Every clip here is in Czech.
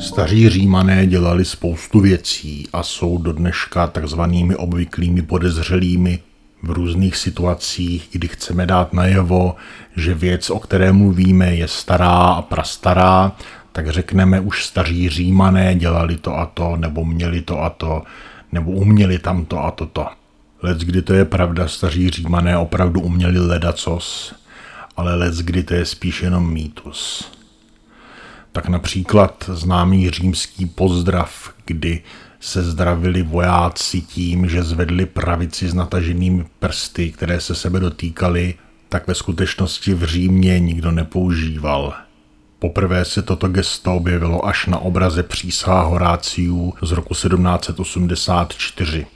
Staří římané dělali spoustu věcí a jsou do dneška takzvanými obvyklými podezřelými v různých situacích, kdy chceme dát najevo, že věc, o které mluvíme, je stará a prastará, tak řekneme už staří římané dělali to a to, nebo měli to a to, nebo uměli tam to a toto. Lec, kdy to je pravda, staří římané opravdu uměli ledacos, ale lec, kdy to je spíš jenom mýtus. Tak například známý římský pozdrav, kdy se zdravili vojáci tím, že zvedli pravici s nataženými prsty, které se sebe dotýkaly, tak ve skutečnosti v Římě nikdo nepoužíval. Poprvé se toto gesto objevilo až na obraze přísah Horáciů z roku 1784.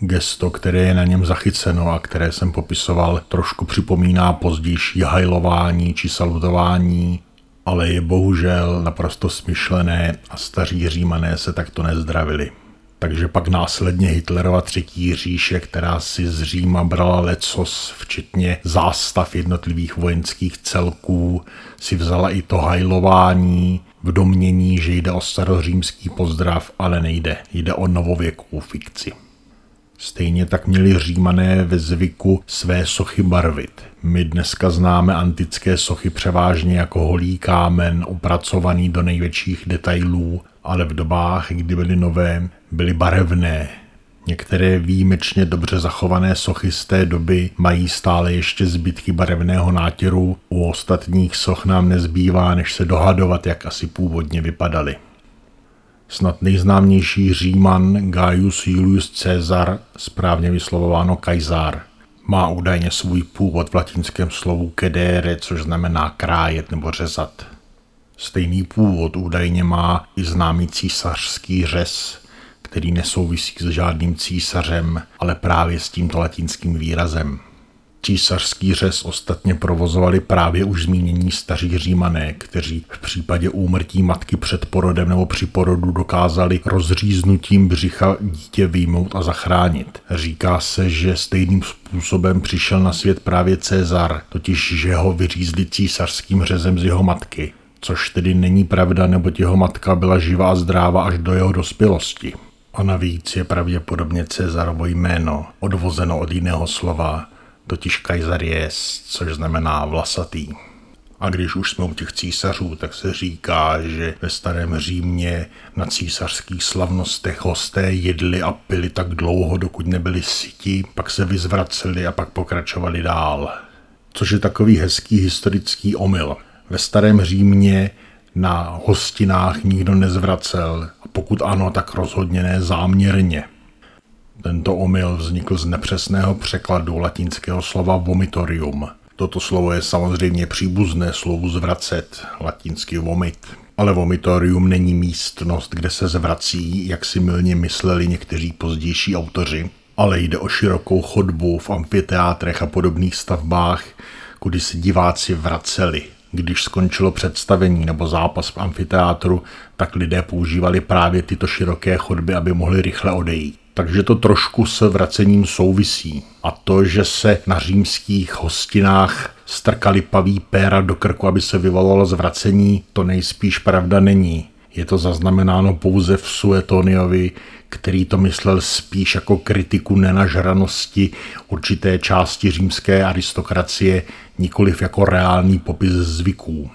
Gesto, které je na něm zachyceno a které jsem popisoval, trošku připomíná pozdější hajlování či salutování, ale je bohužel naprosto smyšlené a staří římané se takto nezdravili. Takže pak následně Hitlerova třetí říše, která si z Říma brala lecos, včetně zástav jednotlivých vojenských celků, si vzala i to hajlování v domění, že jde o starořímský pozdrav, ale nejde, jde o novověkou fikci. Stejně tak měli římané ve zvyku své sochy barvit. My dneska známe antické sochy převážně jako holý kámen, opracovaný do největších detailů, ale v dobách, kdy byly nové, byly barevné. Některé výjimečně dobře zachované sochy z té doby mají stále ještě zbytky barevného nátěru, u ostatních soch nám nezbývá, než se dohadovat, jak asi původně vypadaly. Snad nejznámější říman Gaius Julius Caesar, správně vyslovováno Kajzár, má údajně svůj původ v latinském slovu kedere, což znamená krájet nebo řezat. Stejný původ údajně má i známý císařský řez, který nesouvisí s žádným císařem, ale právě s tímto latinským výrazem. Císařský řez ostatně provozovali právě už zmínění staří římané, kteří v případě úmrtí matky před porodem nebo při porodu dokázali rozříznutím břicha dítě výjmout a zachránit. Říká se, že stejným způsobem přišel na svět právě Cezar, totiž že ho vyřízli císařským řezem z jeho matky. Což tedy není pravda, neboť jeho matka byla živá a zdráva až do jeho dospělosti. A navíc je pravděpodobně Cezarovo jméno odvozeno od jiného slova, totiž Kajzaries, což znamená vlasatý. A když už jsme u těch císařů, tak se říká, že ve starém Římě na císařských slavnostech hosté jedli a pili tak dlouho, dokud nebyli sytí, pak se vyzvraceli a pak pokračovali dál. Což je takový hezký historický omyl. Ve starém Římě na hostinách nikdo nezvracel a pokud ano, tak rozhodně ne záměrně. Tento omyl vznikl z nepřesného překladu latinského slova vomitorium. Toto slovo je samozřejmě příbuzné slovu zvracet, latinsky vomit. Ale vomitorium není místnost, kde se zvrací, jak si milně mysleli někteří pozdější autoři, ale jde o širokou chodbu v amfiteátrech a podobných stavbách, kudy se diváci vraceli. Když skončilo představení nebo zápas v amfiteátru, tak lidé používali právě tyto široké chodby, aby mohli rychle odejít takže to trošku s vracením souvisí. A to, že se na římských hostinách strkali paví péra do krku, aby se vyvolalo zvracení, to nejspíš pravda není. Je to zaznamenáno pouze v Suetoniovi, který to myslel spíš jako kritiku nenažranosti určité části římské aristokracie, nikoliv jako reálný popis zvyků.